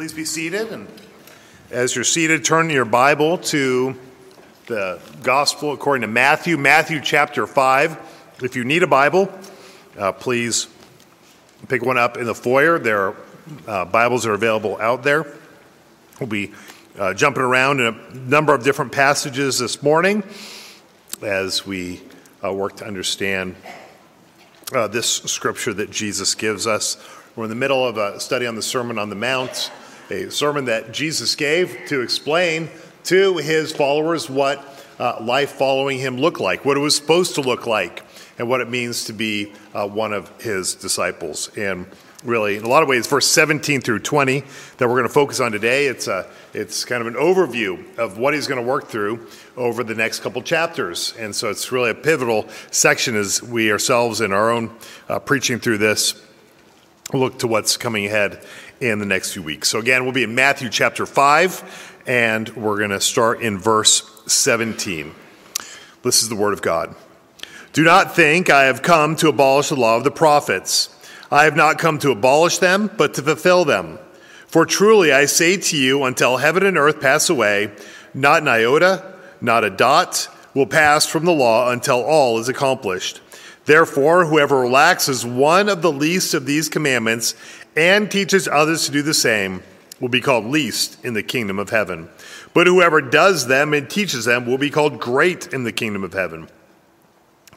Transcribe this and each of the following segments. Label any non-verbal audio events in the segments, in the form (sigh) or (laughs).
Please be seated. And as you're seated, turn your Bible to the Gospel according to Matthew, Matthew chapter 5. If you need a Bible, uh, please pick one up in the foyer. There are uh, Bibles that are available out there. We'll be uh, jumping around in a number of different passages this morning as we uh, work to understand uh, this scripture that Jesus gives us. We're in the middle of a study on the Sermon on the Mount a sermon that Jesus gave to explain to his followers what uh, life following him looked like, what it was supposed to look like, and what it means to be uh, one of his disciples. And really, in a lot of ways, verse 17 through 20 that we're going to focus on today, it's, a, it's kind of an overview of what he's going to work through over the next couple chapters. And so it's really a pivotal section as we ourselves in our own uh, preaching through this look to what's coming ahead in the next few weeks. So, again, we'll be in Matthew chapter 5, and we're going to start in verse 17. This is the word of God. Do not think I have come to abolish the law of the prophets. I have not come to abolish them, but to fulfill them. For truly I say to you, until heaven and earth pass away, not an iota, not a dot will pass from the law until all is accomplished. Therefore, whoever relaxes one of the least of these commandments and teaches others to do the same will be called least in the kingdom of heaven. But whoever does them and teaches them will be called great in the kingdom of heaven.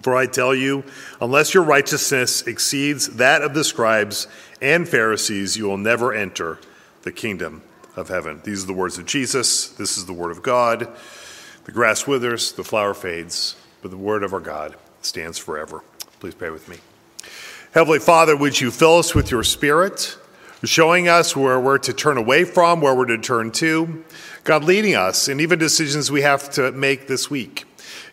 For I tell you, unless your righteousness exceeds that of the scribes and Pharisees, you will never enter the kingdom of heaven. These are the words of Jesus. This is the word of God. The grass withers, the flower fades, but the word of our God stands forever. Please pray with me. Heavenly Father, would you fill us with your Spirit, showing us where we're to turn away from, where we're to turn to. God, leading us in even decisions we have to make this week,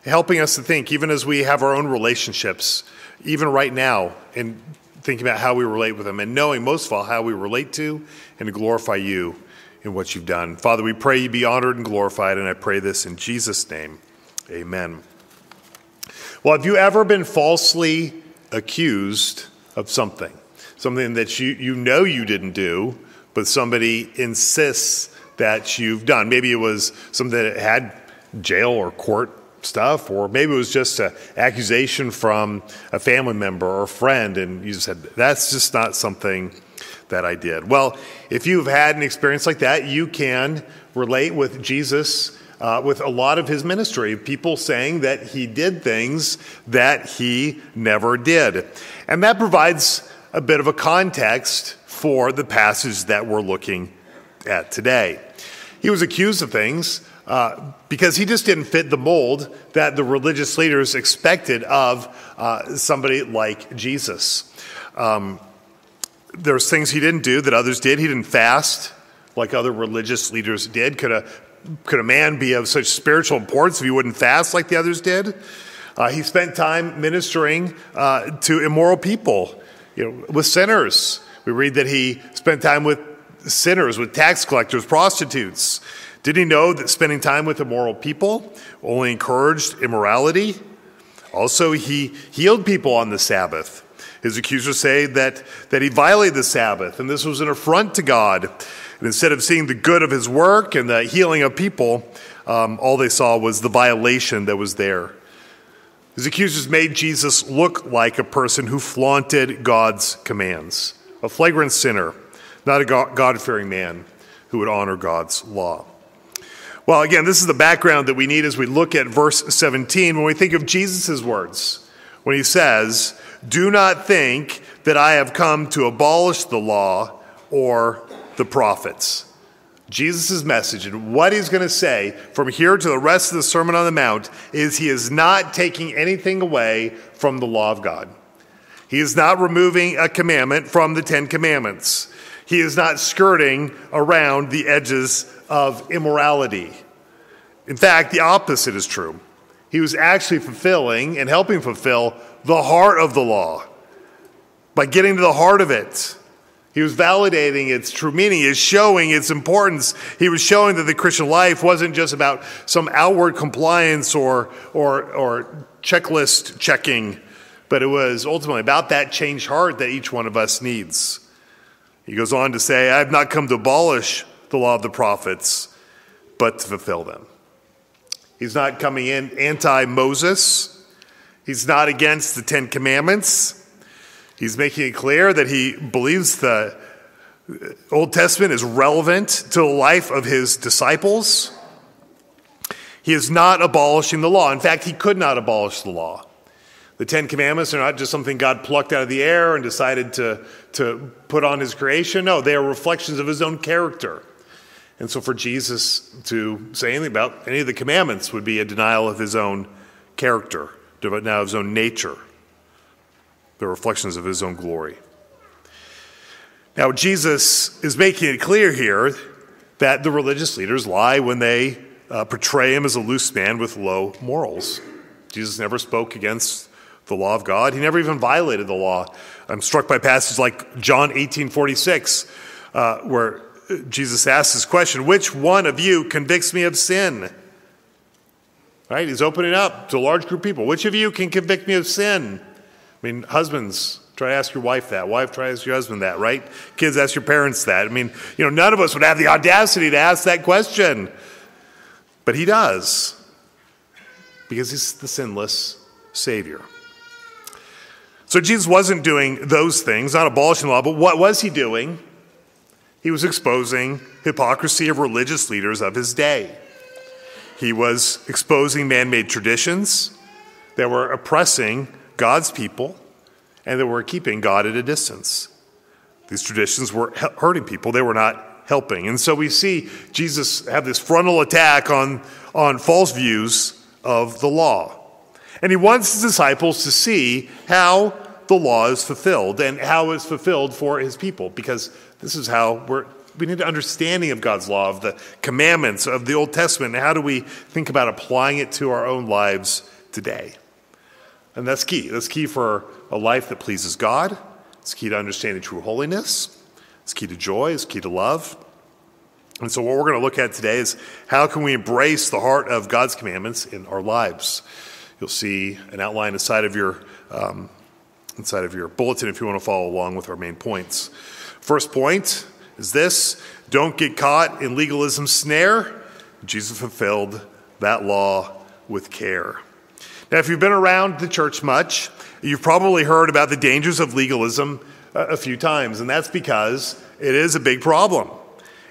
helping us to think, even as we have our own relationships, even right now, and thinking about how we relate with them, and knowing most of all how we relate to and to glorify you in what you've done. Father, we pray you be honored and glorified, and I pray this in Jesus' name. Amen. Well, have you ever been falsely accused of something, something that you, you know you didn't do, but somebody insists that you've done. Maybe it was something that had jail or court stuff, or maybe it was just an accusation from a family member or a friend, and you said, That's just not something that I did. Well, if you've had an experience like that, you can relate with Jesus. Uh, with a lot of his ministry, people saying that he did things that he never did. And that provides a bit of a context for the passage that we're looking at today. He was accused of things uh, because he just didn't fit the mold that the religious leaders expected of uh, somebody like Jesus. Um, there's things he didn't do that others did. He didn't fast like other religious leaders did. Could a, could a man be of such spiritual importance if he wouldn't fast like the others did? Uh, he spent time ministering uh, to immoral people, you know, with sinners. We read that he spent time with sinners, with tax collectors, prostitutes. Did he know that spending time with immoral people only encouraged immorality? Also, he healed people on the Sabbath. His accusers say that, that he violated the Sabbath, and this was an affront to God. And instead of seeing the good of his work and the healing of people, um, all they saw was the violation that was there. His accusers made Jesus look like a person who flaunted God's commands, a flagrant sinner, not a God fearing man who would honor God's law. Well, again, this is the background that we need as we look at verse 17 when we think of Jesus' words, when he says, Do not think that I have come to abolish the law or the prophets. Jesus' message and what he's going to say from here to the rest of the Sermon on the Mount is he is not taking anything away from the law of God. He is not removing a commandment from the Ten Commandments. He is not skirting around the edges of immorality. In fact, the opposite is true. He was actually fulfilling and helping fulfill the heart of the law by getting to the heart of it. He was validating its true meaning, was showing its importance. He was showing that the Christian life wasn't just about some outward compliance or, or, or checklist checking, but it was ultimately about that changed heart that each one of us needs. He goes on to say, I have not come to abolish the law of the prophets, but to fulfill them. He's not coming in anti Moses. He's not against the Ten Commandments. He's making it clear that he believes the Old Testament is relevant to the life of his disciples. He is not abolishing the law. In fact, he could not abolish the law. The Ten Commandments are not just something God plucked out of the air and decided to, to put on his creation. No, they are reflections of his own character. And so for Jesus to say anything about any of the commandments would be a denial of his own character, now of his own nature, the reflections of his own glory. Now, Jesus is making it clear here that the religious leaders lie when they uh, portray him as a loose man with low morals. Jesus never spoke against the law of God. He never even violated the law. I'm struck by passages like John 18 46, uh, where Jesus asks this question Which one of you convicts me of sin? Right? He's opening up to a large group of people. Which of you can convict me of sin? I mean, husbands, try to ask your wife that. Wife, try to ask your husband that, right? Kids, ask your parents that. I mean, you know, none of us would have the audacity to ask that question. But he does because he's the sinless Savior. So Jesus wasn't doing those things, not abolishing the law, but what was he doing? He was exposing hypocrisy of religious leaders of his day. He was exposing man made traditions that were oppressing God's people and that were keeping God at a distance. These traditions were hurting people, they were not helping. And so we see Jesus have this frontal attack on, on false views of the law. And he wants his disciples to see how the law is fulfilled and how it's fulfilled for his people, because this is how we're, we need an understanding of God's law, of the commandments of the Old Testament, and how do we think about applying it to our own lives today. And that's key. That's key for a life that pleases God. It's key to understanding true holiness. It's key to joy. It's key to love. And so, what we're going to look at today is how can we embrace the heart of God's commandments in our lives. You'll see an outline inside of your um, inside of your bulletin if you want to follow along with our main points. First point is this: don't get caught in legalism's snare. Jesus fulfilled that law with care. Now, if you've been around the church much, you've probably heard about the dangers of legalism a few times, and that's because it is a big problem.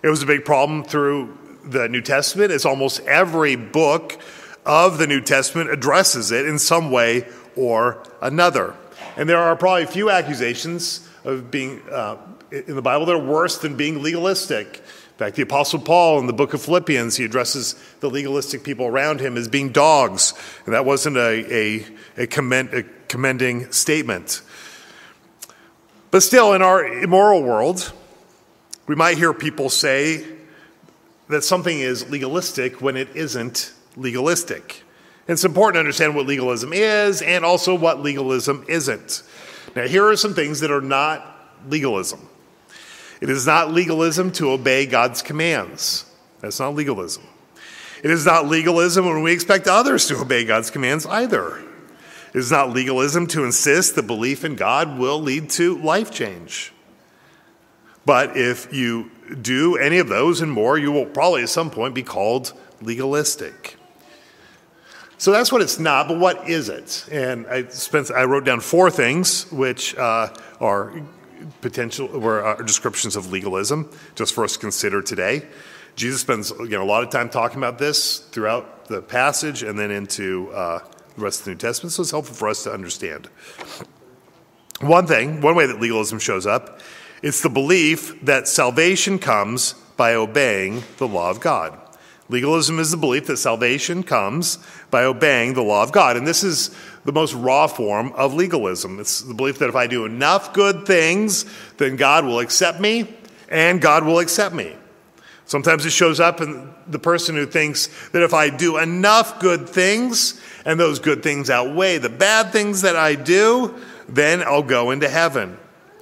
It was a big problem through the New Testament. It's almost every book of the New Testament addresses it in some way or another. And there are probably a few accusations of being uh, in the Bible that are worse than being legalistic. In fact, the Apostle Paul in the book of Philippians, he addresses the legalistic people around him as being dogs, and that wasn't a, a, a, commend, a commending statement. But still, in our immoral world, we might hear people say that something is legalistic when it isn't legalistic. It's important to understand what legalism is and also what legalism isn't. Now, here are some things that are not legalism. It is not legalism to obey God's commands. That's not legalism. It is not legalism when we expect others to obey God's commands either. It is not legalism to insist that belief in God will lead to life change. But if you do any of those and more, you will probably at some point be called legalistic. So that's what it's not, but what is it? And I spent I wrote down four things which uh, are potential were uh, descriptions of legalism just for us to consider today. Jesus spends you know, a lot of time talking about this throughout the passage and then into uh, the rest of the New Testament, so it's helpful for us to understand. One thing, one way that legalism shows up, it's the belief that salvation comes by obeying the law of God. Legalism is the belief that salvation comes by obeying the law of God. And this is the most raw form of legalism. It's the belief that if I do enough good things, then God will accept me and God will accept me. Sometimes it shows up in the person who thinks that if I do enough good things and those good things outweigh the bad things that I do, then I'll go into heaven.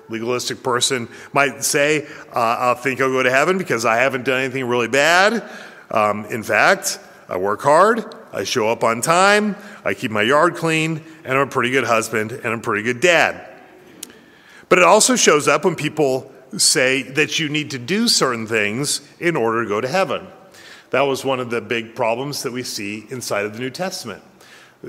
Legalistic person might say, uh, I think I'll go to heaven because I haven't done anything really bad. Um, in fact, I work hard, I show up on time, I keep my yard clean, and I'm a pretty good husband and I'm a pretty good dad. But it also shows up when people say that you need to do certain things in order to go to heaven. That was one of the big problems that we see inside of the New Testament.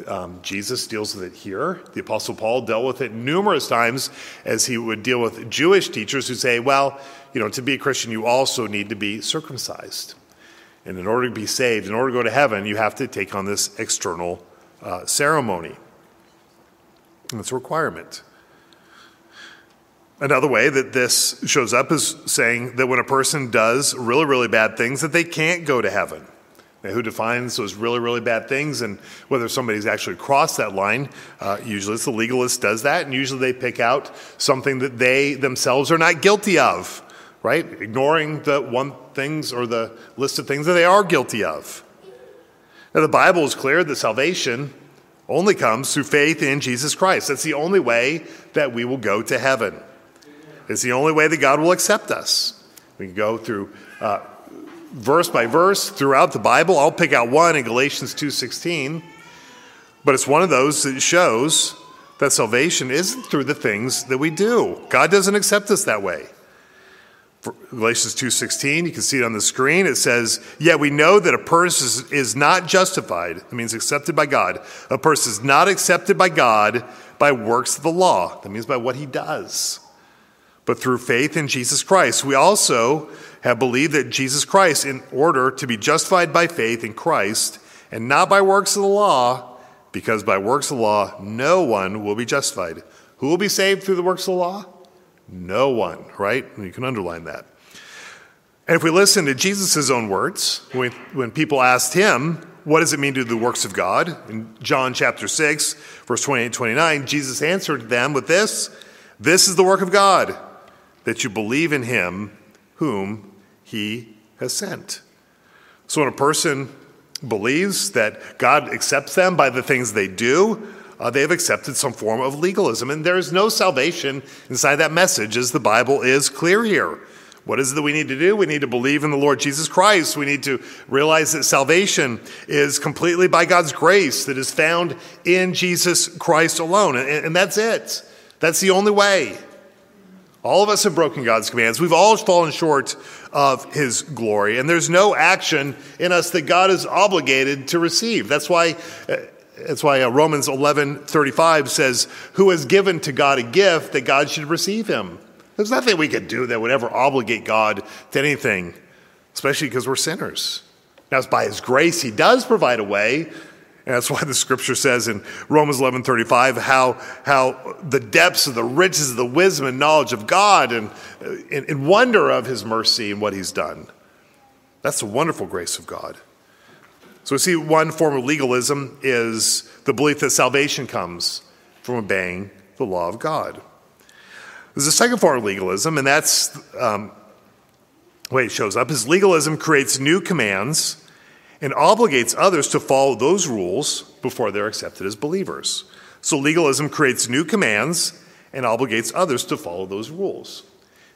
Um, Jesus deals with it here. The Apostle Paul dealt with it numerous times as he would deal with Jewish teachers who say, well, you know, to be a Christian, you also need to be circumcised. And in order to be saved, in order to go to heaven, you have to take on this external uh, ceremony. And it's a requirement. Another way that this shows up is saying that when a person does really, really bad things, that they can't go to heaven. Now, who defines those really, really bad things and whether somebody's actually crossed that line? Uh, usually it's the legalist does that, and usually they pick out something that they themselves are not guilty of, right? Ignoring the one things or the list of things that they are guilty of. Now, the Bible is clear that salvation only comes through faith in Jesus Christ. That's the only way that we will go to heaven. It's the only way that God will accept us. We can go through uh, verse by verse throughout the Bible. I'll pick out one in Galatians 2:16, but it's one of those that shows that salvation isn't through the things that we do. God doesn't accept us that way. Galatians 2:16, you can see it on the screen. It says, "Yet we know that a person is not justified, that means accepted by God. A person is not accepted by God by works of the law, that means by what he does." but through faith in Jesus Christ. We also have believed that Jesus Christ, in order to be justified by faith in Christ and not by works of the law, because by works of the law no one will be justified. Who will be saved through the works of the law? No one, right? You can underline that. And if we listen to Jesus' own words, when, people asked him, what does it mean to do the works of God? In John chapter 6, verse 28 29, Jesus answered them with this This is the work of God that you believe in him whom he has sent. So when a person believes that God accepts them by the things they do, uh, they have accepted some form of legalism. And there is no salvation inside that message, as the Bible is clear here. What is it that we need to do? We need to believe in the Lord Jesus Christ. We need to realize that salvation is completely by God's grace, that is found in Jesus Christ alone. And, and that's it. That's the only way. All of us have broken God's commands. We've all fallen short of his glory. And there's no action in us that God is obligated to receive. That's why. That's why uh, Romans 11 35 says, Who has given to God a gift that God should receive him? There's nothing we could do that would ever obligate God to anything, especially because we're sinners. Now, it's by his grace, he does provide a way and that's (laughs) why the scripture says in Romans 11 35 how, how the depths of the riches of the wisdom and knowledge of God and, in wonder of his mercy and what he's done. That's the wonderful grace of God. So we see one form of legalism is the belief that salvation comes from obeying the law of God. There's a second form of legalism, and that's um, the way it shows up is legalism creates new commands and obligates others to follow those rules before they're accepted as believers. So legalism creates new commands and obligates others to follow those rules.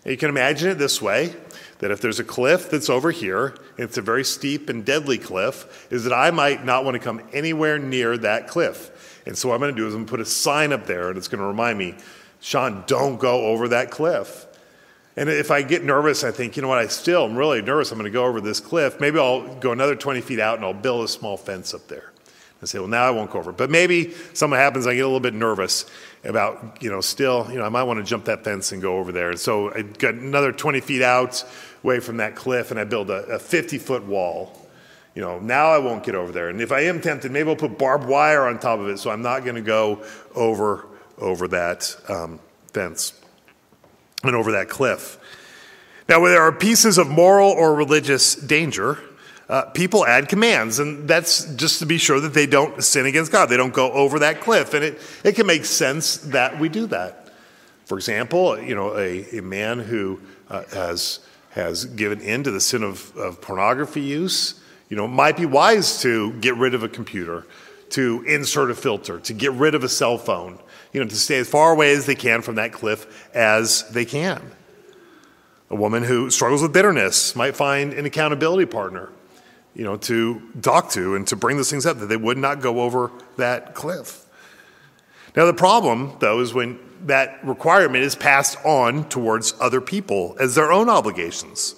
And you can imagine it this way that if there's a cliff that's over here, and it's a very steep and deadly cliff, is that I might not want to come anywhere near that cliff. And so what I'm going to do is I'm going to put a sign up there, and it's going to remind me, Sean, don't go over that cliff. And if I get nervous, I think, you know what, I still am really nervous. I'm going to go over this cliff. Maybe I'll go another 20 feet out and I'll build a small fence up there. I say, well, now I won't go over. But maybe something happens, I get a little bit nervous about, you know, still, you know, I might want to jump that fence and go over there. And so I got another 20 feet out away from that cliff and I build a 50 foot wall. You know, now I won't get over there. And if I am tempted, maybe I'll put barbed wire on top of it so I'm not going to go over, over that um, fence and over that cliff. Now, when there are pieces of moral or religious danger, uh, people add commands, and that's just to be sure that they don't sin against God. They don't go over that cliff, and it, it can make sense that we do that. For example, you know, a, a man who uh, has, has given in to the sin of, of pornography use, you know, might be wise to get rid of a computer, to insert a filter, to get rid of a cell phone, you know, to stay as far away as they can from that cliff as they can. A woman who struggles with bitterness might find an accountability partner, you know, to talk to and to bring those things up that they would not go over that cliff. Now, the problem, though, is when that requirement is passed on towards other people as their own obligations.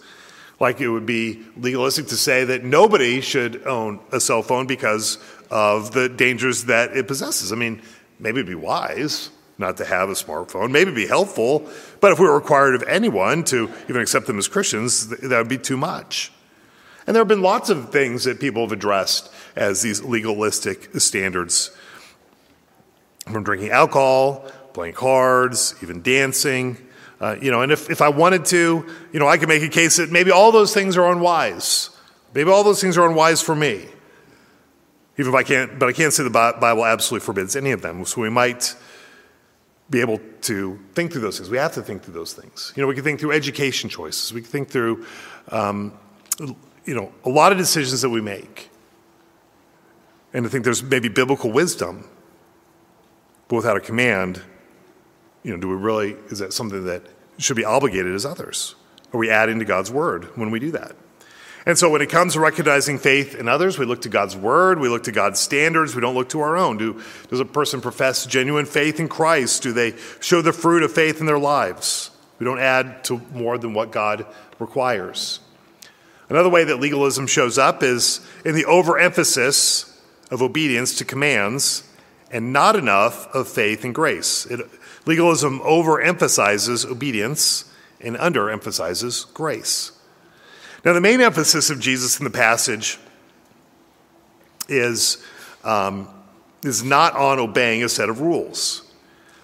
Like it would be legalistic to say that nobody should own a cell phone because of the dangers that it possesses. I mean, maybe it'd be wise not to have a smartphone, maybe it'd be helpful, but if we were required of anyone to even accept them as Christians, that would be too much. And there have been lots of things that people have addressed as these legalistic standards from drinking alcohol, playing cards, even dancing. Uh, you know, and if, if I wanted to, you know, I could make a case that maybe all those things are unwise. Maybe all those things are unwise for me. Even if I can't, but I can't say the Bible absolutely forbids any of them. So we might be able to think through those things. We have to think through those things. You know, we can think through education choices. We can think through, um, you know, a lot of decisions that we make. And I think there's maybe biblical wisdom, but without a command, you know, do we really, is that something that should be obligated as others? Are we adding to God's word when we do that? And so when it comes to recognizing faith in others, we look to God's word, we look to God's standards, we don't look to our own. Do, does a person profess genuine faith in Christ? Do they show the fruit of faith in their lives? We don't add to more than what God requires. Another way that legalism shows up is in the overemphasis of obedience to commands and not enough of faith and grace. It, legalism overemphasizes obedience and underemphasizes grace. Now, the main emphasis of Jesus in the passage is, um, is not on obeying a set of rules,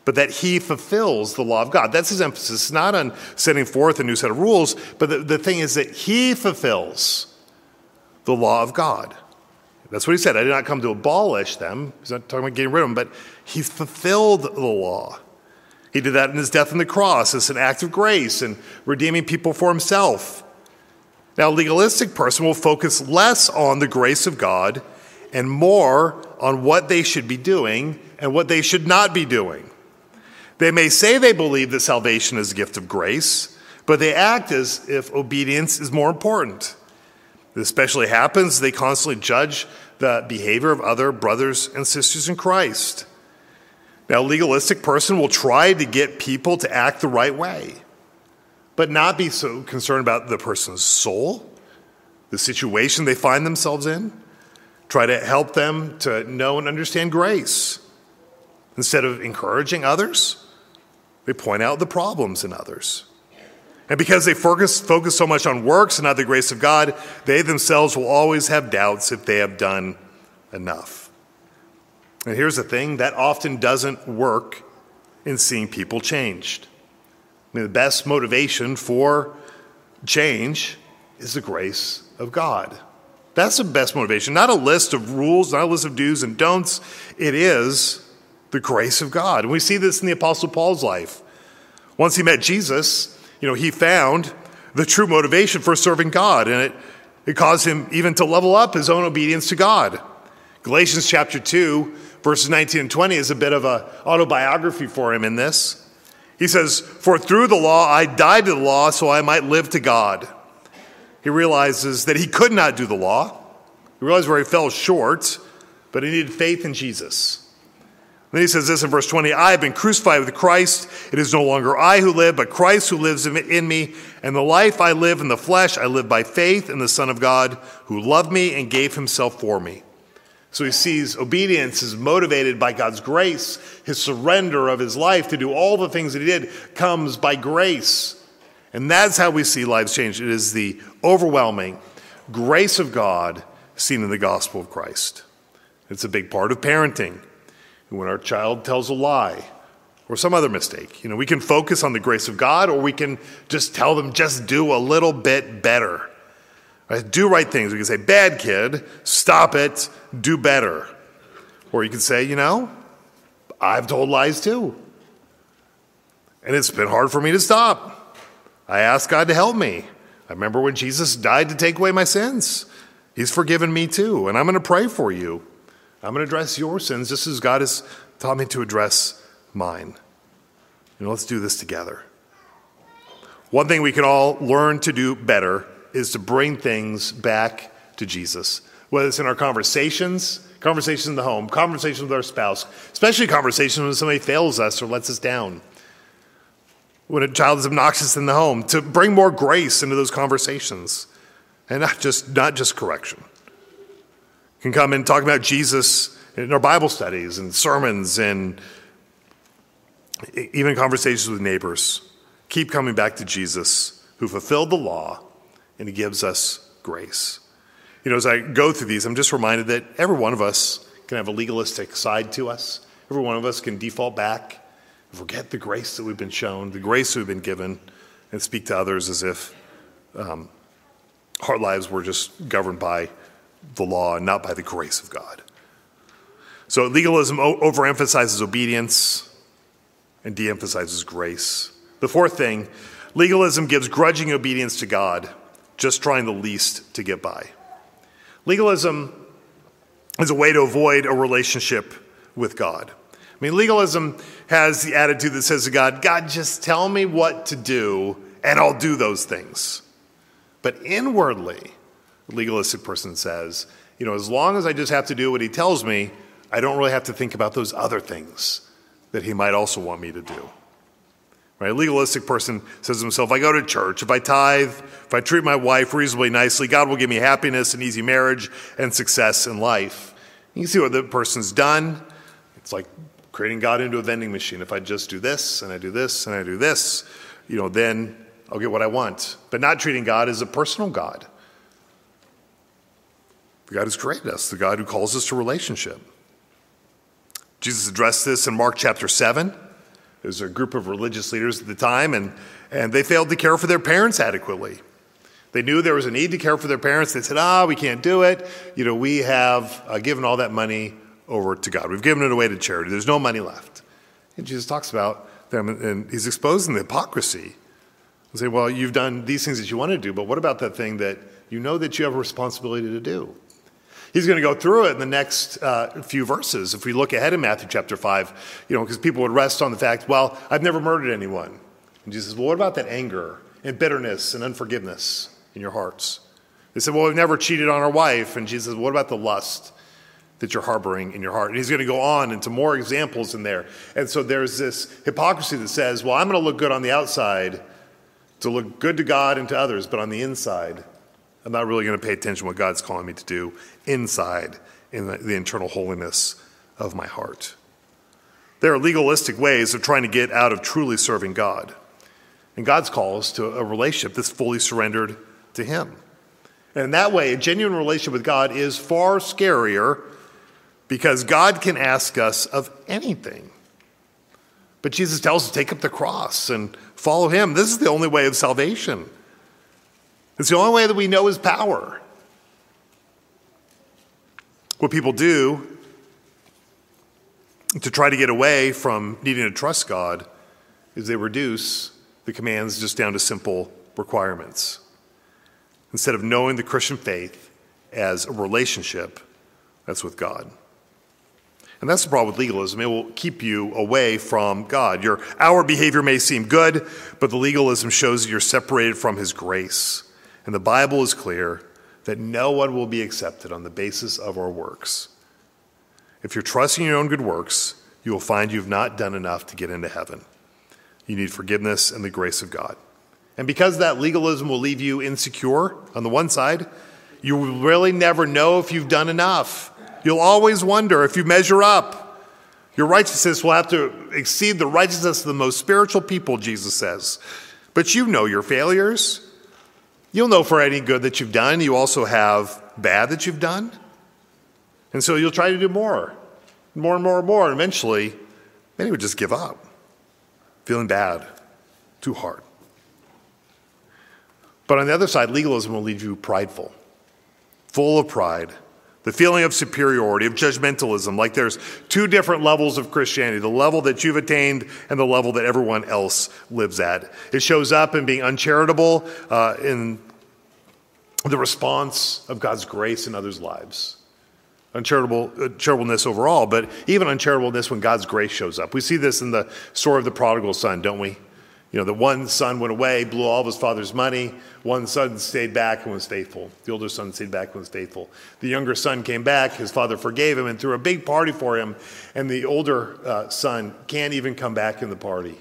but that he fulfills the law of God. That's his emphasis, it's not on setting forth a new set of rules, but the, the thing is that he fulfills the law of God. That's what he said. I did not come to abolish them. He's not talking about getting rid of them, but he fulfilled the law. He did that in his death on the cross as an act of grace and redeeming people for himself. Now, a legalistic person will focus less on the grace of God and more on what they should be doing and what they should not be doing. They may say they believe that salvation is a gift of grace, but they act as if obedience is more important. This especially happens, they constantly judge the behavior of other brothers and sisters in Christ. Now, a legalistic person will try to get people to act the right way but not be so concerned about the person's soul, the situation they find themselves in. Try to help them to know and understand grace. Instead of encouraging others, they point out the problems in others. And because they focus, focus so much on works and not the grace of God, they themselves will always have doubts if they have done enough. And here's the thing that often doesn't work in seeing people changed. I mean, the best motivation for change is the grace of God. That's the best motivation. Not a list of rules, not a list of do's and don'ts. It is the grace of God. And we see this in the Apostle Paul's life. Once he met Jesus, you know, he found the true motivation for serving God, and it, it caused him even to level up his own obedience to God. Galatians chapter 2, verses 19 and 20 is a bit of an autobiography for him in this. He says, For through the law I died to the law so I might live to God. He realizes that he could not do the law. He realized where he fell short, but he needed faith in Jesus. Then he says this in verse 20 I have been crucified with Christ. It is no longer I who live, but Christ who lives in me. And the life I live in the flesh, I live by faith in the Son of God who loved me and gave himself for me. So he sees obedience is motivated by God's grace. His surrender of his life to do all the things that he did comes by grace. And that's how we see lives change. It is the overwhelming grace of God seen in the gospel of Christ. It's a big part of parenting. When our child tells a lie or some other mistake, you know, we can focus on the grace of God or we can just tell them just do a little bit better. Right? Do right things. We can say, bad kid, stop it, do better. Or you can say, you know, I've told lies too. And it's been hard for me to stop. I asked God to help me. I remember when Jesus died to take away my sins. He's forgiven me too, and I'm going to pray for you. I'm going to address your sins just as God has taught me to address mine. And let's do this together. One thing we can all learn to do better is to bring things back to Jesus, whether it's in our conversations, conversations in the home, conversations with our spouse, especially conversations when somebody fails us or lets us down. when a child is obnoxious in the home, to bring more grace into those conversations and not just, not just correction. Can come and talk about Jesus in our Bible studies and sermons and even conversations with neighbors. Keep coming back to Jesus, who fulfilled the law, and he gives us grace. You know, as I go through these, I'm just reminded that every one of us can have a legalistic side to us. Every one of us can default back forget the grace that we've been shown, the grace we've been given, and speak to others as if um, our lives were just governed by the law and not by the grace of God. So legalism overemphasizes obedience and de emphasizes grace. The fourth thing legalism gives grudging obedience to God, just trying the least to get by. Legalism is a way to avoid a relationship with God. I mean, legalism has the attitude that says to God, God, just tell me what to do and I'll do those things. But inwardly, a legalistic person says, you know, as long as I just have to do what he tells me, I don't really have to think about those other things that he might also want me to do. Right? A legalistic person says to himself, I go to church, if I tithe, if I treat my wife reasonably nicely, God will give me happiness and easy marriage and success in life. You can see what the person's done. It's like creating God into a vending machine. If I just do this and I do this and I do this, you know, then I'll get what I want. But not treating God as a personal God. The God who's created us, the God who calls us to relationship. Jesus addressed this in Mark chapter 7. There's a group of religious leaders at the time, and, and they failed to care for their parents adequately. They knew there was a need to care for their parents. They said, ah, we can't do it. You know, we have uh, given all that money over to God. We've given it away to charity. There's no money left. And Jesus talks about them, and he's exposing the hypocrisy. And say, well, you've done these things that you want to do, but what about that thing that you know that you have a responsibility to do? He's going to go through it in the next uh, few verses. If we look ahead in Matthew chapter 5, you know, because people would rest on the fact, well, I've never murdered anyone. And Jesus says, well, what about that anger and bitterness and unforgiveness in your hearts? They said, well, we've never cheated on our wife. And Jesus says, what about the lust that you're harboring in your heart? And he's going to go on into more examples in there. And so there's this hypocrisy that says, well, I'm going to look good on the outside to look good to God and to others, but on the inside, I'm not really going to pay attention to what God's calling me to do inside in the, the internal holiness of my heart. There are legalistic ways of trying to get out of truly serving God. And God's call is to a relationship that's fully surrendered to Him. And in that way, a genuine relationship with God is far scarier because God can ask us of anything. But Jesus tells us to take up the cross and follow Him. This is the only way of salvation. It's the only way that we know His power. What people do to try to get away from needing to trust God is they reduce the commands just down to simple requirements. Instead of knowing the Christian faith as a relationship that's with God. And that's the problem with legalism. It will keep you away from God. Your our behavior may seem good, but the legalism shows you're separated from his grace. And the Bible is clear that no one will be accepted on the basis of our works. If you're trusting your own good works, you will find you've not done enough to get into heaven. You need forgiveness and the grace of God. And because that legalism will leave you insecure on the one side, you will really never know if you've done enough. You'll always wonder if you measure up. Your righteousness will have to exceed the righteousness of the most spiritual people, Jesus says. But you know your failures. You'll know for any good that you've done, you also have bad that you've done. And so you'll try to do more, more and more and more. And eventually, many would just give up, feeling bad, too hard. But on the other side, legalism will leave you prideful, full of pride, the feeling of superiority, of judgmentalism, like there's two different levels of Christianity the level that you've attained and the level that everyone else lives at. It shows up in being uncharitable, uh, in the response of God's grace in others' lives. Uncharitable, uh, overall, but even uncharitableness when God's grace shows up. We see this in the story of the prodigal son, don't we? You know, the one son went away, blew all of his father's money. One son stayed back and was faithful. The older son stayed back and was faithful. The younger son came back. His father forgave him and threw a big party for him. And the older uh, son can't even come back in the party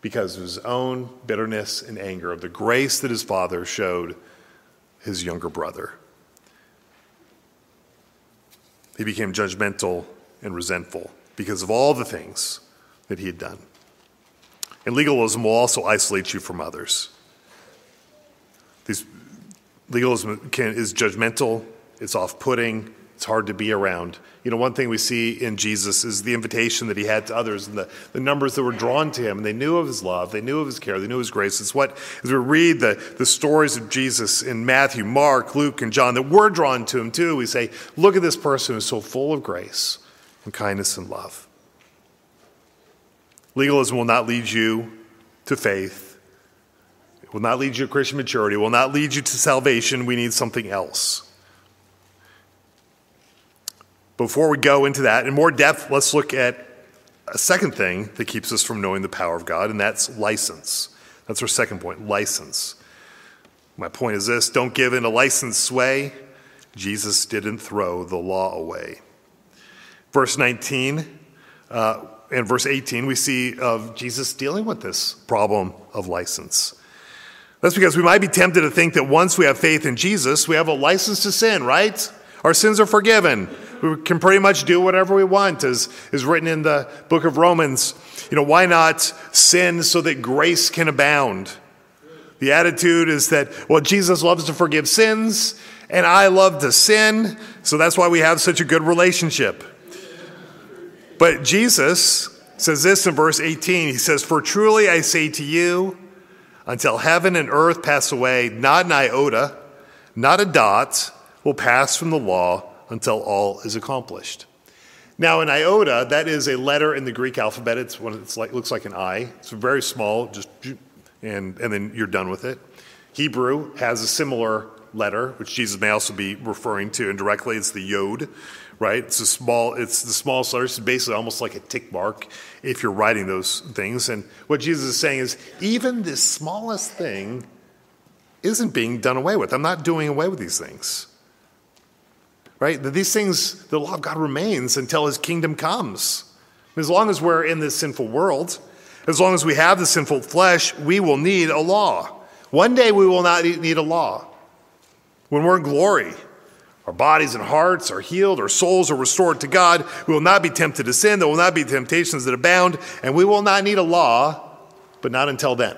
because of his own bitterness and anger of the grace that his father showed his younger brother. He became judgmental and resentful because of all the things that he had done. And legalism will also isolate you from others. These, legalism can, is judgmental, it's off putting, it's hard to be around. You know, one thing we see in Jesus is the invitation that he had to others and the, the numbers that were drawn to him. And they knew of his love, they knew of his care, they knew his grace. It's what, as we read the, the stories of Jesus in Matthew, Mark, Luke, and John, that we're drawn to him too. We say, look at this person who's so full of grace and kindness and love. Legalism will not lead you to faith, it will not lead you to Christian maturity, it will not lead you to salvation. We need something else. Before we go into that in more depth, let's look at a second thing that keeps us from knowing the power of God, and that's license. That's our second point license. My point is this don't give in a license sway. Jesus didn't throw the law away. Verse 19 uh, and verse 18, we see of Jesus dealing with this problem of license. That's because we might be tempted to think that once we have faith in Jesus, we have a license to sin, right? Our sins are forgiven. We can pretty much do whatever we want, as is written in the book of Romans. You know, why not sin so that grace can abound? The attitude is that, well, Jesus loves to forgive sins, and I love to sin, so that's why we have such a good relationship. But Jesus says this in verse 18 He says, For truly I say to you, until heaven and earth pass away, not an iota, not a dot will pass from the law until all is accomplished. Now, an iota, that is a letter in the Greek alphabet. It's one it's like looks like an I. It's very small, just and and then you're done with it. Hebrew has a similar letter, which Jesus may also be referring to indirectly. It's the yod, right? It's a small. It's the smallest letter. It's basically almost like a tick mark if you're writing those things. And what Jesus is saying is, even this smallest thing isn't being done away with. I'm not doing away with these things right? That these things, the law of God remains until his kingdom comes. As long as we're in this sinful world, as long as we have the sinful flesh, we will need a law. One day we will not need a law. When we're in glory, our bodies and hearts are healed, our souls are restored to God. We will not be tempted to sin. There will not be temptations that abound, and we will not need a law, but not until then.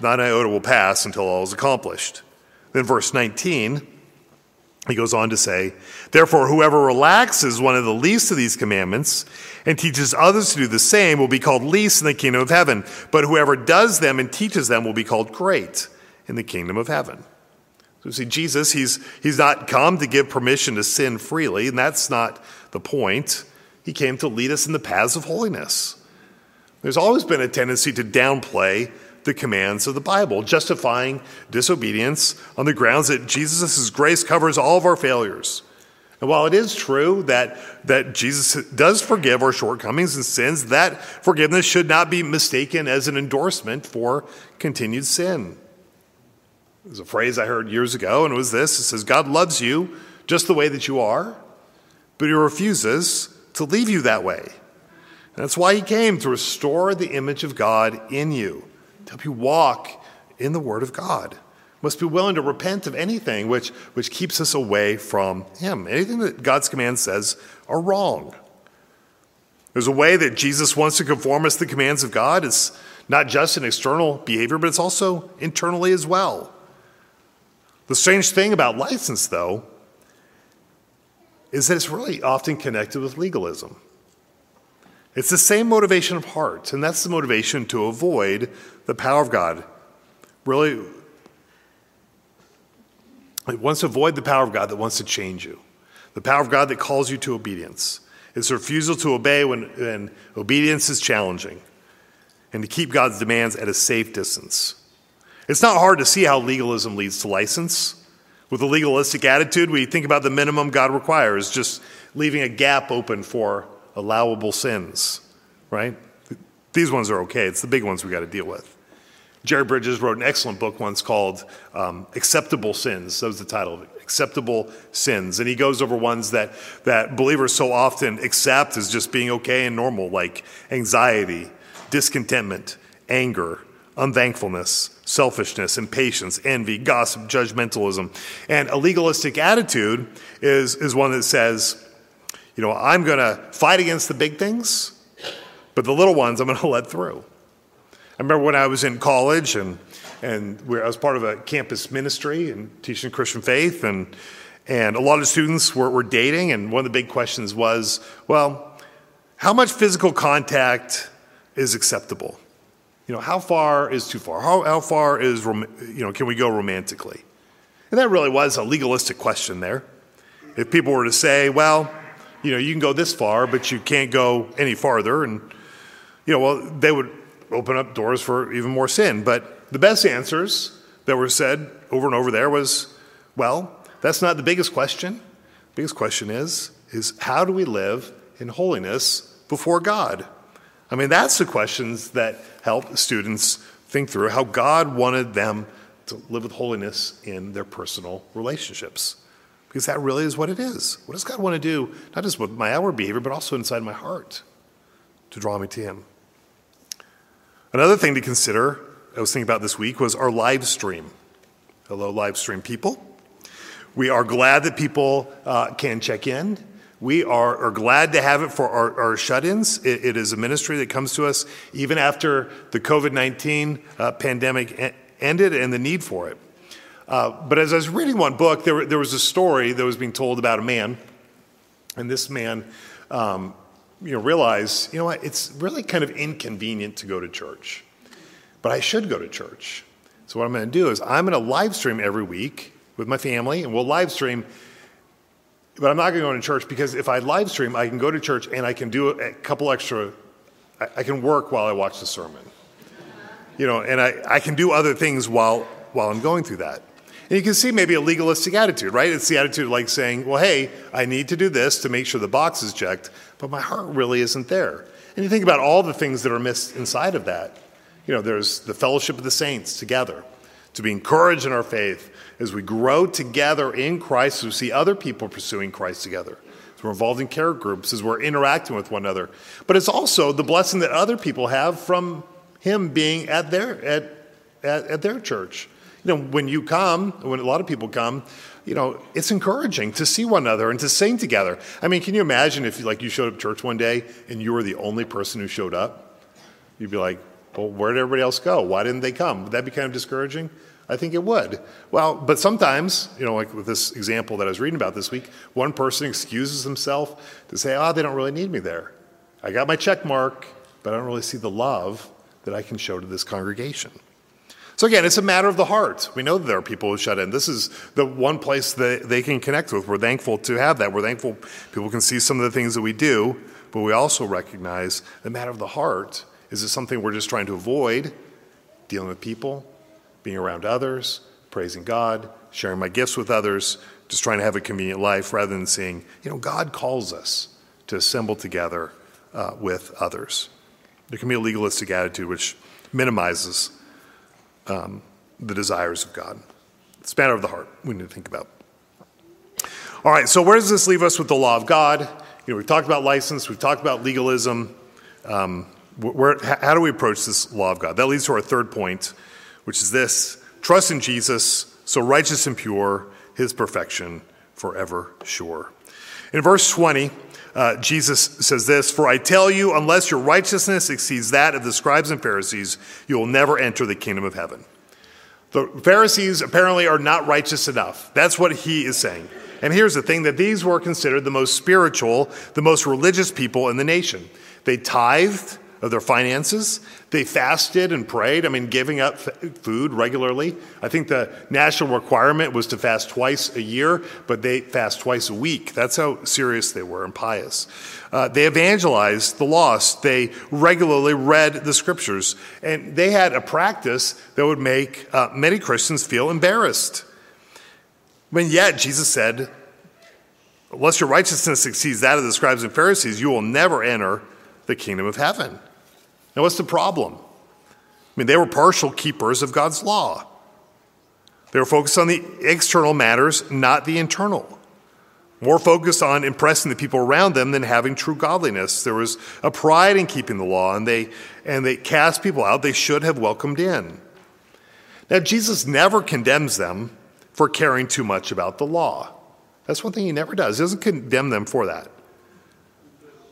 Not an iota will pass until all is accomplished. Then, verse 19 he goes on to say, Therefore, whoever relaxes one of the least of these commandments and teaches others to do the same will be called least in the kingdom of heaven. But whoever does them and teaches them will be called great in the kingdom of heaven. So, see, Jesus, he's, he's not come to give permission to sin freely, and that's not the point. He came to lead us in the paths of holiness. There's always been a tendency to downplay the commands of the Bible, justifying disobedience on the grounds that Jesus' grace covers all of our failures. And while it is true that, that Jesus does forgive our shortcomings and sins, that forgiveness should not be mistaken as an endorsement for continued sin. There's a phrase I heard years ago, and it was this it says, God loves you just the way that you are, but he refuses to leave you that way. And that's why he came to restore the image of God in you to help you walk in the Word of God. Must be willing to repent of anything which, which keeps us away from Him. Anything that God's command says are wrong. There's a way that Jesus wants to conform us to the commands of God. It's not just an external behavior, but it's also internally as well. The strange thing about license, though, is that it's really often connected with legalism. It's the same motivation of heart, and that's the motivation to avoid the power of God. Really, it wants to avoid the power of God that wants to change you, the power of God that calls you to obedience. It's a refusal to obey when, when obedience is challenging, and to keep God's demands at a safe distance. It's not hard to see how legalism leads to license. With a legalistic attitude, we think about the minimum God requires, just leaving a gap open for allowable sins, right? These ones are okay. It's the big ones we got to deal with. Jerry Bridges wrote an excellent book once called um, Acceptable Sins. That was the title of it Acceptable Sins. And he goes over ones that, that believers so often accept as just being okay and normal, like anxiety, discontentment, anger, unthankfulness, selfishness, impatience, envy, gossip, judgmentalism. And a legalistic attitude is, is one that says, you know, I'm going to fight against the big things, but the little ones I'm going (laughs) to let through. I remember when I was in college and, and I was part of a campus ministry and teaching Christian faith, and, and a lot of students were, were dating, and one of the big questions was, well, how much physical contact is acceptable? You know, how far is too far? How, how far is, you know, can we go romantically? And that really was a legalistic question there. If people were to say, well, you know, you can go this far, but you can't go any farther, and, you know, well, they would open up doors for even more sin. But the best answers that were said over and over there was, well, that's not the biggest question. The biggest question is, is how do we live in holiness before God? I mean, that's the questions that help students think through how God wanted them to live with holiness in their personal relationships. Because that really is what it is. What does God want to do, not just with my outward behavior, but also inside my heart to draw me to Him? Another thing to consider, I was thinking about this week, was our live stream. Hello, live stream people. We are glad that people uh, can check in. We are, are, glad to have it for our, our shut ins. It, it is a ministry that comes to us even after the COVID 19 uh, pandemic ended and the need for it. Uh, but as I was reading one book, there, there, was a story that was being told about a man. And this man um, you know, realize, you know what, it's really kind of inconvenient to go to church, but I should go to church. So what I'm going to do is I'm going to live stream every week with my family, and we'll live stream. But I'm not going to go to church because if I live stream, I can go to church and I can do a couple extra. I, can work while I watch the sermon, you know, and I, I can do other things while while I'm going through that. And you can see maybe a legalistic attitude, right? It's the attitude like saying, well, hey, I need to do this to make sure the box is checked, but my heart really isn't there. And you think about all the things that are missed inside of that. You know, there's the fellowship of the saints together, to be encouraged in our faith as we grow together in Christ, we see other people pursuing Christ together. As we're involved in care groups, as we're interacting with one another. But it's also the blessing that other people have from Him being at their, at, at, at their church you know, when you come, when a lot of people come, you know, it's encouraging to see one another and to sing together. I mean, can you imagine if like you showed up church one day and you were the only person who showed up? You'd be like, where did everybody else go? Why didn't they come? Would that be kind of discouraging? I think it would. Well, but sometimes, you know, like with this example that I was reading about this week, one person excuses himself to say, oh, they don't really need me there. I got my check mark, but I don't really see the love that I can show to this congregation. So again, it's a matter of the heart. We know that there are people who shut in. This is the one place that they can connect with. We're thankful to have that. We're thankful people can see some of the things that we do, but we also recognize the matter of the heart. Is it something we're just trying to avoid? Dealing with people, being around others, praising God, sharing my gifts with others, just trying to have a convenient life rather than seeing, you know, God calls us to assemble together uh, with others. There can be a legalistic attitude which minimizes um, the desires of God. It's a matter of the heart we need to think about. All right, so where does this leave us with the law of God? You know, we've talked about license, we've talked about legalism. Um, where, how do we approach this law of God? That leads to our third point, which is this trust in Jesus, so righteous and pure, his perfection forever sure. In verse 20, uh, Jesus says this For I tell you, unless your righteousness exceeds that of the scribes and Pharisees, you will never enter the kingdom of heaven. The Pharisees apparently are not righteous enough. That's what he is saying. And here's the thing that these were considered the most spiritual, the most religious people in the nation. They tithed of their finances. They fasted and prayed, I mean, giving up food regularly. I think the national requirement was to fast twice a year, but they fast twice a week. That's how serious they were and pious. Uh, they evangelized the lost. They regularly read the scriptures. And they had a practice that would make uh, many Christians feel embarrassed. But yet, Jesus said, Unless your righteousness exceeds that of the scribes and Pharisees, you will never enter the kingdom of heaven. Now, what's the problem? I mean, they were partial keepers of God's law. They were focused on the external matters, not the internal. More focused on impressing the people around them than having true godliness. There was a pride in keeping the law, and they, and they cast people out they should have welcomed in. Now, Jesus never condemns them for caring too much about the law. That's one thing he never does. He doesn't condemn them for that.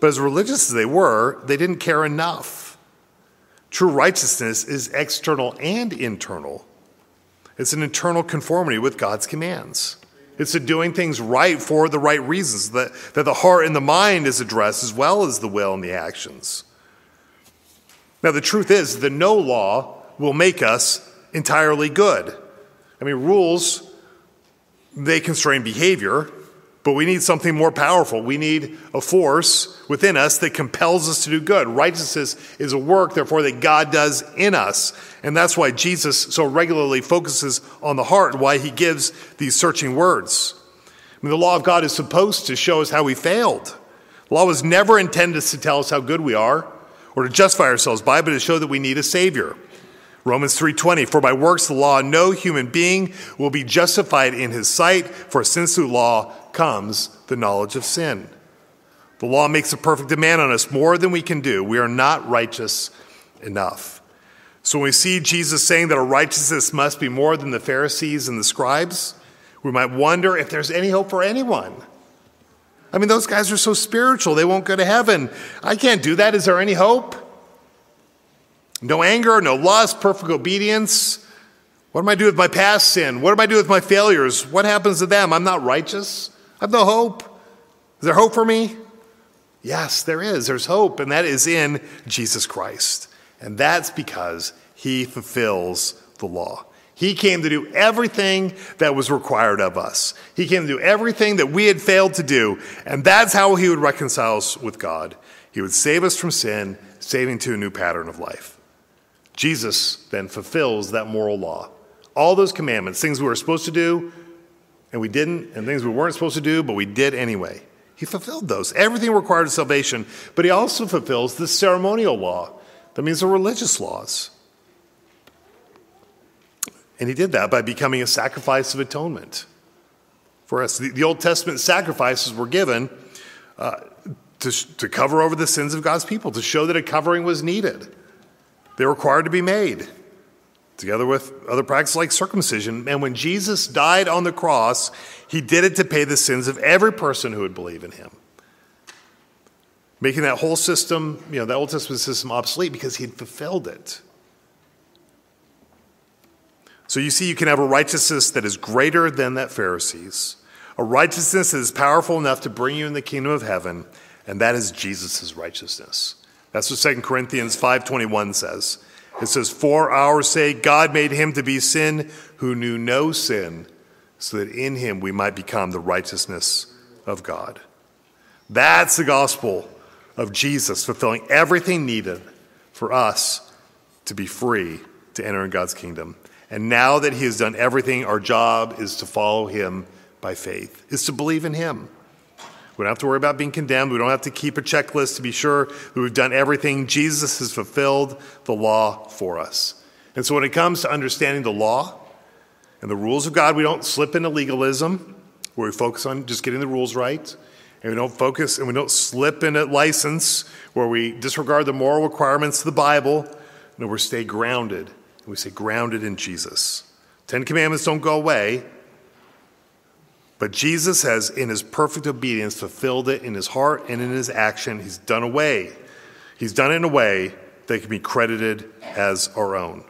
But as religious as they were, they didn't care enough. True righteousness is external and internal. It's an internal conformity with God's commands. It's a doing things right for the right reasons, that, that the heart and the mind is addressed as well as the will and the actions. Now, the truth is that no law will make us entirely good. I mean, rules, they constrain behavior, but we need something more powerful. We need a force within us that compels us to do good. Righteousness is a work, therefore, that God does in us. And that's why Jesus so regularly focuses on the heart why he gives these searching words. I mean, the law of God is supposed to show us how we failed. The law was never intended to tell us how good we are or to justify ourselves by, but to show that we need a Savior. Romans 3:20 For by works of the law no human being will be justified in his sight for since through law comes the knowledge of sin. The law makes a perfect demand on us more than we can do. We are not righteous enough. So when we see Jesus saying that our righteousness must be more than the Pharisees and the scribes, we might wonder if there's any hope for anyone. I mean, those guys are so spiritual, they won't go to heaven. I can't do that. Is there any hope? No anger, no lust, perfect obedience. What am I do with my past sin? What am I do with my failures? What happens to them? I'm not righteous. I have no hope. Is there hope for me? Yes, there is. There's hope, and that is in Jesus Christ. And that's because he fulfills the law. He came to do everything that was required of us. He came to do everything that we had failed to do. And that's how he would reconcile us with God. He would save us from sin, saving to a new pattern of life. Jesus then fulfills that moral law. All those commandments, things we were supposed to do, and we didn't, and things we weren't supposed to do, but we did anyway. He fulfilled those. Everything required salvation, but he also fulfills the ceremonial law. That means the religious laws. And he did that by becoming a sacrifice of atonement for us. The, the Old Testament sacrifices were given uh, to, to cover over the sins of God's people, to show that a covering was needed. They were required to be made together with other practices like circumcision. And when Jesus died on the cross, he did it to pay the sins of every person who would believe in him. Making that whole system, you know, that Old Testament system obsolete because he had fulfilled it. So you see, you can have a righteousness that is greater than that Pharisees, a righteousness that is powerful enough to bring you in the kingdom of heaven, and that is Jesus' righteousness. That's what 2 Corinthians 5.21 says. It says, For our sake, God made him to be sin who knew no sin, so that in him we might become the righteousness of God. That's the gospel of Jesus, fulfilling everything needed for us to be free to enter in God's kingdom. And now that he has done everything, our job is to follow him by faith, is to believe in him. We don't have to worry about being condemned. We don't have to keep a checklist to be sure that we've done everything. Jesus has fulfilled the law for us. And so when it comes to understanding the law and the rules of God, we don't slip into legalism where we focus on just getting the rules right. And we don't focus and we don't slip into license where we disregard the moral requirements of the Bible. No, we stay grounded. And we stay grounded in Jesus. Ten Commandments don't go away, but Jesus has, in his perfect obedience, fulfilled it in his heart and in his action. He's done away. He's done it in a way that can be credited as our own.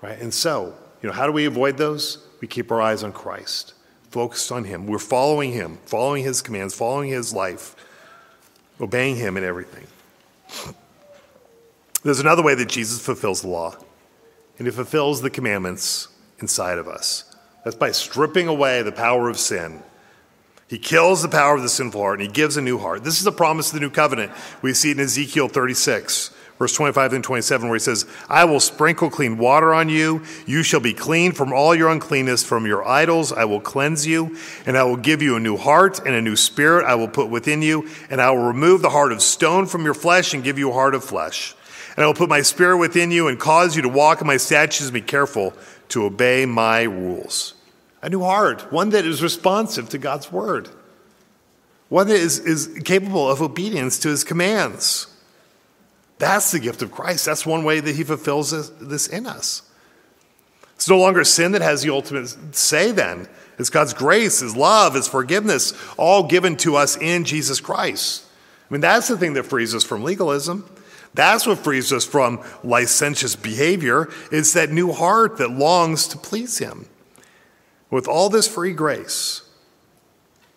Right? And so, you know, how do we avoid those? We keep our eyes on Christ, focused on him. We're following him, following his commands, following his life, obeying him in everything. There's another way that Jesus fulfills the law, and he fulfills the commandments inside of us. That's by stripping away the power of sin. He kills the power of the sinful heart and he gives a new heart. This is the promise of the new covenant. We see it in Ezekiel 36, verse 25 and 27, where he says, I will sprinkle clean water on you. You shall be clean from all your uncleanness. From your idols I will cleanse you, and I will give you a new heart and a new spirit I will put within you, and I will remove the heart of stone from your flesh and give you a heart of flesh. And I will put my spirit within you and cause you to walk in my statutes and be careful to obey my rules. A new heart, one that is responsive to God's word, one that is, is capable of obedience to his commands. That's the gift of Christ. That's one way that he fulfills this, this in us. It's no longer sin that has the ultimate say then. It's God's grace, His love, His forgiveness, all given to us in Jesus Christ. I mean, that's the thing that frees us from legalism. That's what frees us from licentious behavior. It's that new heart that longs to please Him. With all this free grace,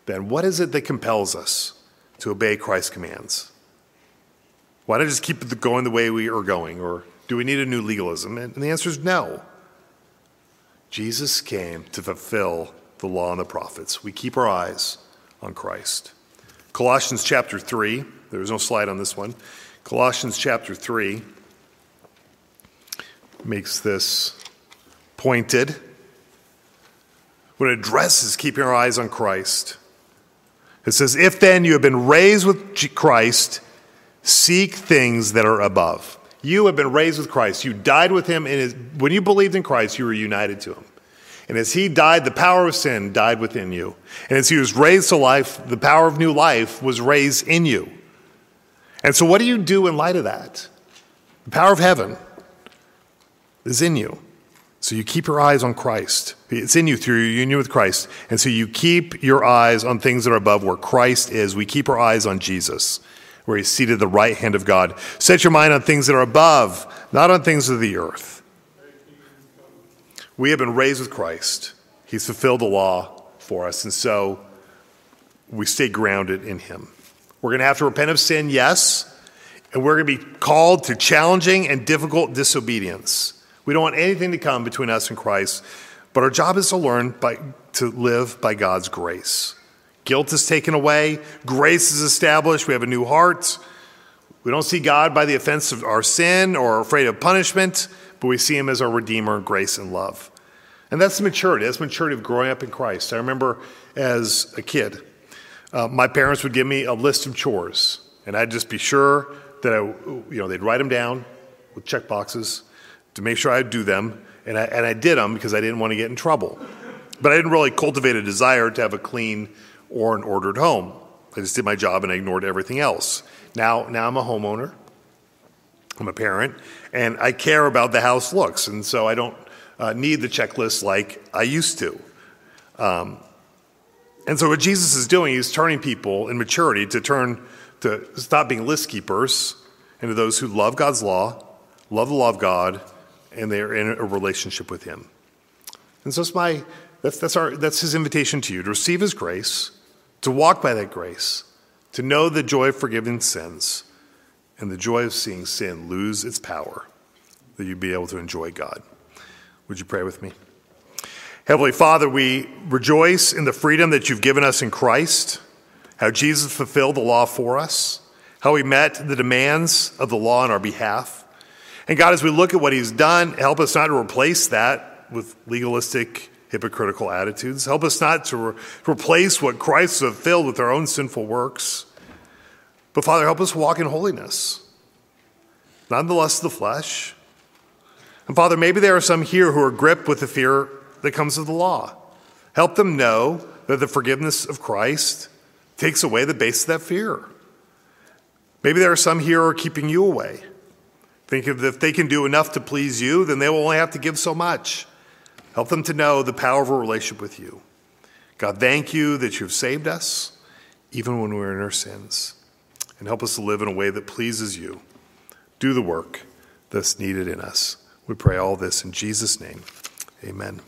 then what is it that compels us to obey Christ's commands? Why not just keep it going the way we are going? Or do we need a new legalism? And the answer is no. Jesus came to fulfill the law and the prophets. We keep our eyes on Christ. Colossians chapter 3, there was no slide on this one. Colossians chapter 3 makes this pointed when it addresses keeping our eyes on Christ. It says, If then you have been raised with Christ, seek things that are above. You have been raised with Christ. You died with him. And when you believed in Christ, you were united to him. And as he died, the power of sin died within you. And as he was raised to life, the power of new life was raised in you. And so, what do you do in light of that? The power of heaven is in you. So, you keep your eyes on Christ. It's in you through your union with Christ. And so, you keep your eyes on things that are above where Christ is. We keep our eyes on Jesus where he's seated at the right hand of God. Set your mind on things that are above, not on things of the earth. We have been raised with Christ. He's fulfilled the law for us, and so we stay grounded in him. We're going to have to repent of sin, yes, and we're going to be called to challenging and difficult disobedience. We don't want anything to come between us and Christ, but our job is to learn by, to live by God's grace. Guilt is taken away, grace is established, we have a new heart. We don't see God by the offense of our sin or afraid of punishment, but we see Him as our Redeemer, grace, and love. And that's maturity. That's maturity of growing up in Christ. I remember as a kid, uh, my parents would give me a list of chores, and I'd just be sure that I, you know, they'd write them down with check boxes to make sure I'd do them, and I, and I did them because I didn't want to get in trouble. But I didn't really cultivate a desire to have a clean or an ordered home. I just did my job and I ignored everything else. Now, now I'm a homeowner. I'm a parent, and I care about the house looks, and so I don't uh, need the checklist like I used to. Um, and so what Jesus is doing, he's turning people in maturity to turn to stop being list keepers into those who love God's law, love the law of God, and they're in a relationship with Him. And so it's my that's that's our that's His invitation to you to receive His grace to walk by that grace, to know the joy of forgiving sins, and the joy of seeing sin lose its power, that you'd be able to enjoy God. Would you pray with me? Heavenly Father, we rejoice in the freedom that you've given us in Christ, how Jesus fulfilled the law for us, how he met the demands of the law on our behalf. And God, as we look at what he's done, help us not to replace that with legalistic hypocritical attitudes. Help us not to re- replace what Christ fulfilled with our own sinful works. But Father, help us walk in holiness, not in the lust of the flesh. And Father, maybe there are some here who are gripped with the fear that comes of the law. Help them know that the forgiveness of Christ takes away the base of that fear. Maybe there are some here who are keeping you away. Think that if they can do enough to please you, then they will only have to give so much. Help them to know the power of a relationship with you. God, thank you that you've saved us, even when we're in our sins. And help us to live in a way that pleases you. Do the work that's needed in us. We pray all this in Jesus' name. Amen.